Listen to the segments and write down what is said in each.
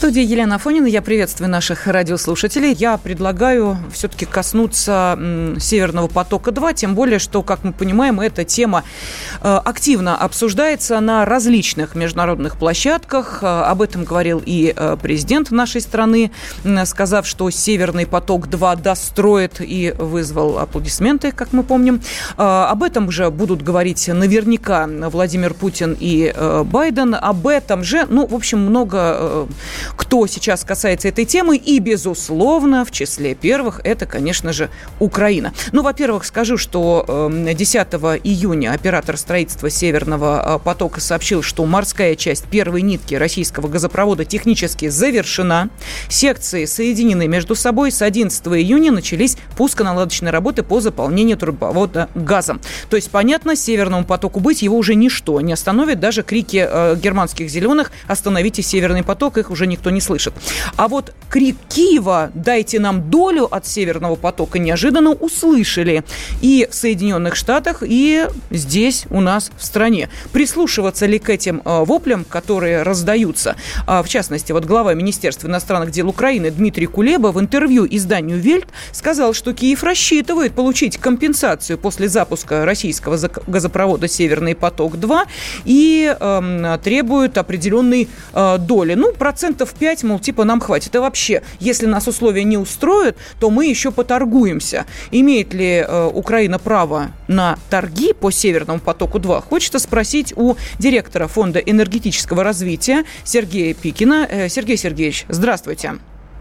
Студии Елена Афонина. Я приветствую наших радиослушателей. Я предлагаю все-таки коснуться Северного потока-2, тем более, что, как мы понимаем, эта тема э, активно обсуждается на различных международных площадках. Э, об этом говорил и э, президент нашей страны, сказав, что Северный поток-2 достроит и вызвал аплодисменты, как мы помним. Об этом же будут говорить наверняка Владимир Путин и Байден. Об этом же, ну, в общем, много кто сейчас касается этой темы. И, безусловно, в числе первых это, конечно же, Украина. Ну, во-первых, скажу, что 10 эм, июня оператор строительства Северного э, потока сообщил, что морская часть первой нитки российского газопровода технически завершена. Секции соединены между собой. С 11 июня начались пусконаладочные работы по заполнению трубопровода газом. То есть, понятно, Северному потоку быть его уже ничто не остановит. Даже крики э, германских зеленых «Остановите Северный поток», их уже никто никто не слышит. А вот крик Киева «дайте нам долю от Северного потока» неожиданно услышали и в Соединенных Штатах, и здесь у нас в стране. Прислушиваться ли к этим э, воплям, которые раздаются? А, в частности, вот глава Министерства иностранных дел Украины Дмитрий Кулеба в интервью изданию «Вельт» сказал, что Киев рассчитывает получить компенсацию после запуска российского газопровода «Северный поток-2» и э, требует определенной э, доли. Ну, процентов в 5, мол, типа нам хватит. И вообще, если нас условия не устроят, то мы еще поторгуемся. Имеет ли э, Украина право на торги по Северному потоку-2? Хочется спросить у директора Фонда энергетического развития Сергея Пикина. Э, Сергей Сергеевич, здравствуйте.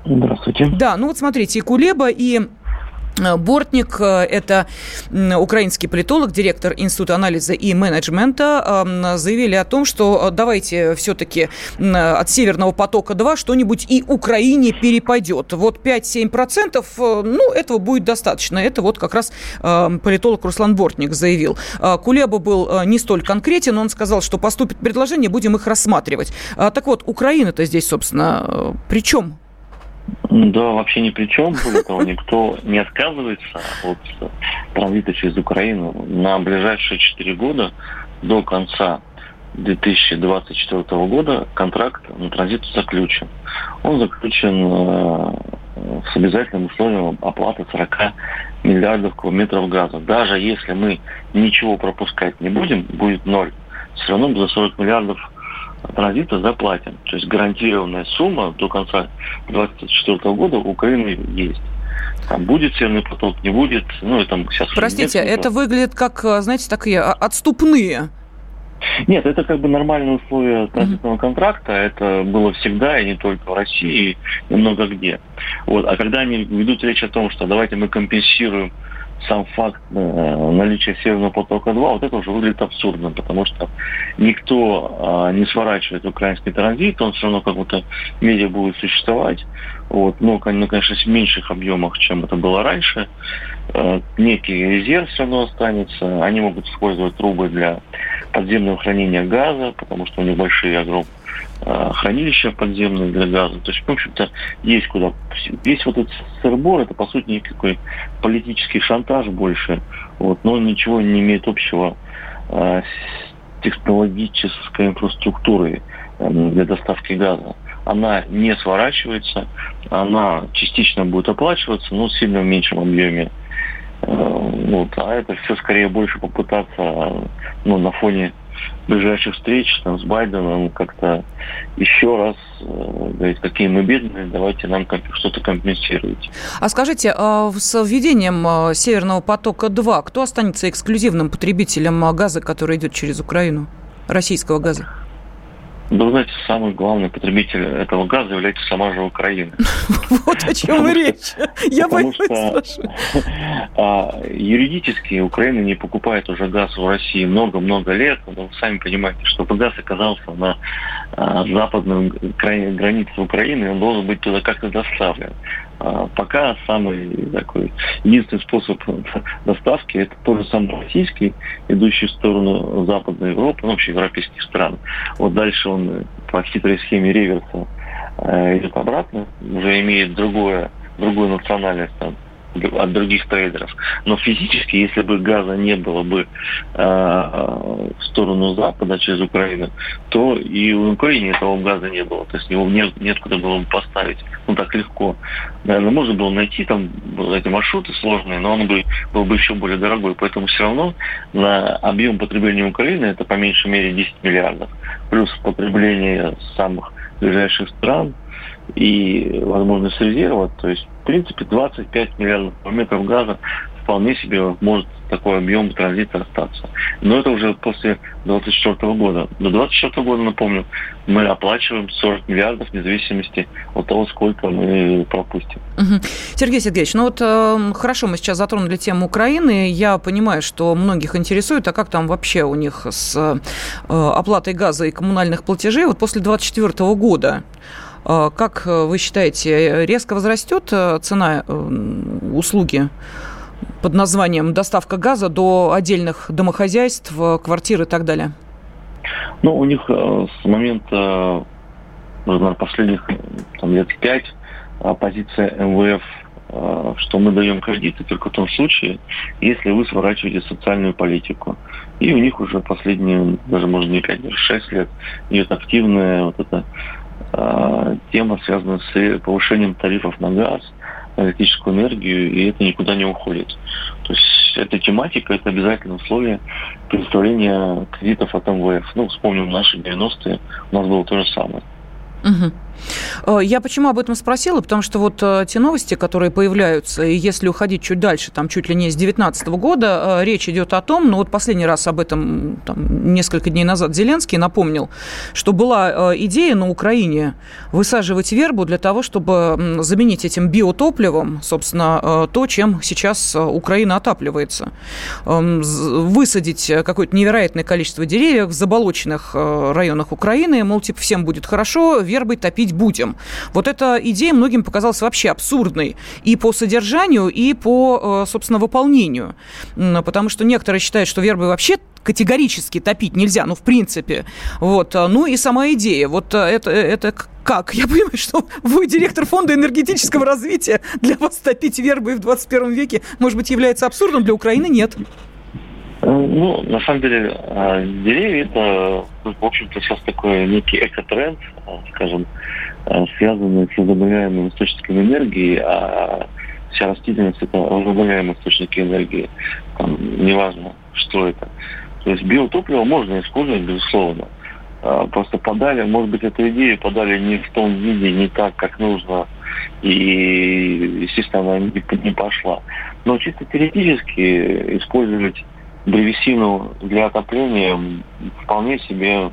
Здравствуйте. Да, ну вот смотрите, и Кулеба, и Бортник – это украинский политолог, директор Института анализа и менеджмента, заявили о том, что э, давайте все-таки от Северного потока-2 что-нибудь и Украине перепадет. Вот 5-7% э, ну, этого будет достаточно. Это вот как раз политолог Руслан Бортник заявил. Кулеба был не столь конкретен, он сказал, что поступит предложение, будем их рассматривать. Так вот, Украина-то здесь, собственно, при чем? Да, вообще ни при чем. Более того, никто не отказывается от транзита через Украину. На ближайшие 4 года до конца 2024 года контракт на транзит заключен. Он заключен э, с обязательным условием оплаты 40 миллиардов кубометров газа. Даже если мы ничего пропускать не будем, будет ноль, все равно за 40 миллиардов транзита заплатим. То есть гарантированная сумма до конца 2024 года у Украины есть. Там будет северный поток, не будет. Ну, это сейчас Простите, это выглядит как, знаете, такие отступные нет, это как бы нормальные условия транзитного контракта. Это было всегда, и не только в России, и много где. Вот. А когда они ведут речь о том, что давайте мы компенсируем сам факт э, наличия Северного потока-2, вот это уже выглядит абсурдно, потому что никто э, не сворачивает украинский транзит, он все равно как будто медиа будет существовать, вот, но, ну, конечно, в меньших объемах, чем это было раньше. Э, некий резерв все равно останется, они могут использовать трубы для подземного хранения газа, потому что у них большие огромные хранилища подземные для газа. То есть, в общем-то, есть куда. Весь вот этот сырбор, это, по сути, никакой политический шантаж больше, вот, но ничего не имеет общего э, с технологической инфраструктурой э, для доставки газа. Она не сворачивается, она частично будет оплачиваться, но сильно в меньшем объеме. Э, вот, а это все скорее больше попытаться ну, на фоне ближайших встреч там, с Байденом как-то еще раз э, какие мы бедные, давайте нам что-то компенсируйте. А скажите, а с введением э, Северного потока-2 кто останется эксклюзивным потребителем газа, который идет через Украину, российского газа? Да, вы знаете, самый главный потребитель этого газа является сама же Украина. Вот о чем и речь. Я что а, юридически Украина не покупает уже газ в России много-много лет. Но вы сами понимаете, чтобы газ оказался на а, западной границе Украины, он должен быть туда как-то доставлен. А пока самый такой единственный способ доставки это тот же самый российский, идущий в сторону Западной Европы, ну, вообще европейских стран. Вот дальше он по хитрой схеме реверса э, идет обратно, уже имеет другое, другую национальность, там, от других трейдеров. Но физически, если бы газа не было бы э, в сторону Запада через Украину, то и в Украине этого газа не было. То есть его не, неоткуда было бы поставить. Ну так легко. Наверное, можно было найти там эти маршруты сложные, но он бы был бы еще более дорогой. Поэтому все равно на объем потребления Украины это по меньшей мере 10 миллиардов. Плюс потребление самых ближайших стран и возможность резерва, то есть принципе, 25 миллиардов кубометров газа вполне себе может такой объем транзита остаться. Но это уже после 2024 года. До 2024 года, напомню, мы оплачиваем 40 миллиардов вне зависимости от того, сколько мы пропустим. Угу. Сергей Сергеевич, ну вот э, хорошо, мы сейчас затронули тему Украины. Я понимаю, что многих интересует, а как там вообще у них с э, оплатой газа и коммунальных платежей вот после 2024 года? А, как э, вы считаете, резко возрастет э, цена э, услуги под названием доставка газа до отдельных домохозяйств, квартир и так далее? Ну, у них с момента, наверное, последних там, лет пять позиция МВФ, что мы даем кредиты только в том случае, если вы сворачиваете социальную политику. И у них уже последние, даже, может, не 5, даже 6 лет идет активная вот эта тема связана с повышением тарифов на газ, на электрическую энергию, и это никуда не уходит. То есть эта тематика, это обязательное условие предоставления кредитов от МВФ. Ну, вспомним наши 90-е, у нас было то же самое. Угу. Э, я почему об этом спросила? Потому что вот э, те новости, которые появляются, и если уходить чуть дальше, там чуть ли не с 2019 года, э, речь идет о том, ну вот последний раз об этом там, несколько дней назад Зеленский напомнил, что была идея на Украине высаживать вербу для того, чтобы заменить этим биотопливом, собственно, то, чем сейчас Украина отапливается. Эм, высадить какое-то невероятное количество деревьев в заболоченных районах Украины, мол, типа, всем будет хорошо, вербой топить будем. Вот эта идея многим показалась вообще абсурдной и по содержанию, и по, э, собственно, выполнению. Потому что некоторые считают, что вербой вообще категорически топить нельзя, ну, в принципе. Вот. Ну и сама идея. Вот э, это, это как? Я понимаю, что вы директор фонда энергетического развития. Для вас топить вербой в 21 веке, может быть, является абсурдом, для Украины нет. Э, ну, на самом деле, деревья это, в общем-то, сейчас такой некий экотренд, скажем, Э, связаны с возобновляемыми источниками энергии, а вся растительность это возобновляемые источники энергии. Там, неважно, что это. То есть биотопливо можно использовать, безусловно. Просто подали, может быть, эту идею подали не в том виде, не так, как нужно, и, естественно, она не пошла. Но чисто теоретически использовать древесину для отопления вполне себе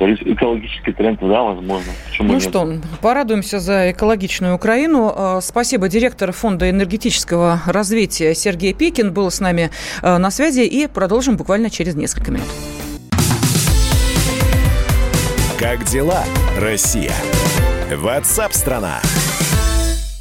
экологический тренд, да, возможно. Почему ну нет? что, порадуемся за экологичную Украину. А, спасибо. Директор Фонда энергетического развития Сергей Пикин был с нами а, на связи и продолжим буквально через несколько минут. Как дела, Россия? Ватсап-страна! страна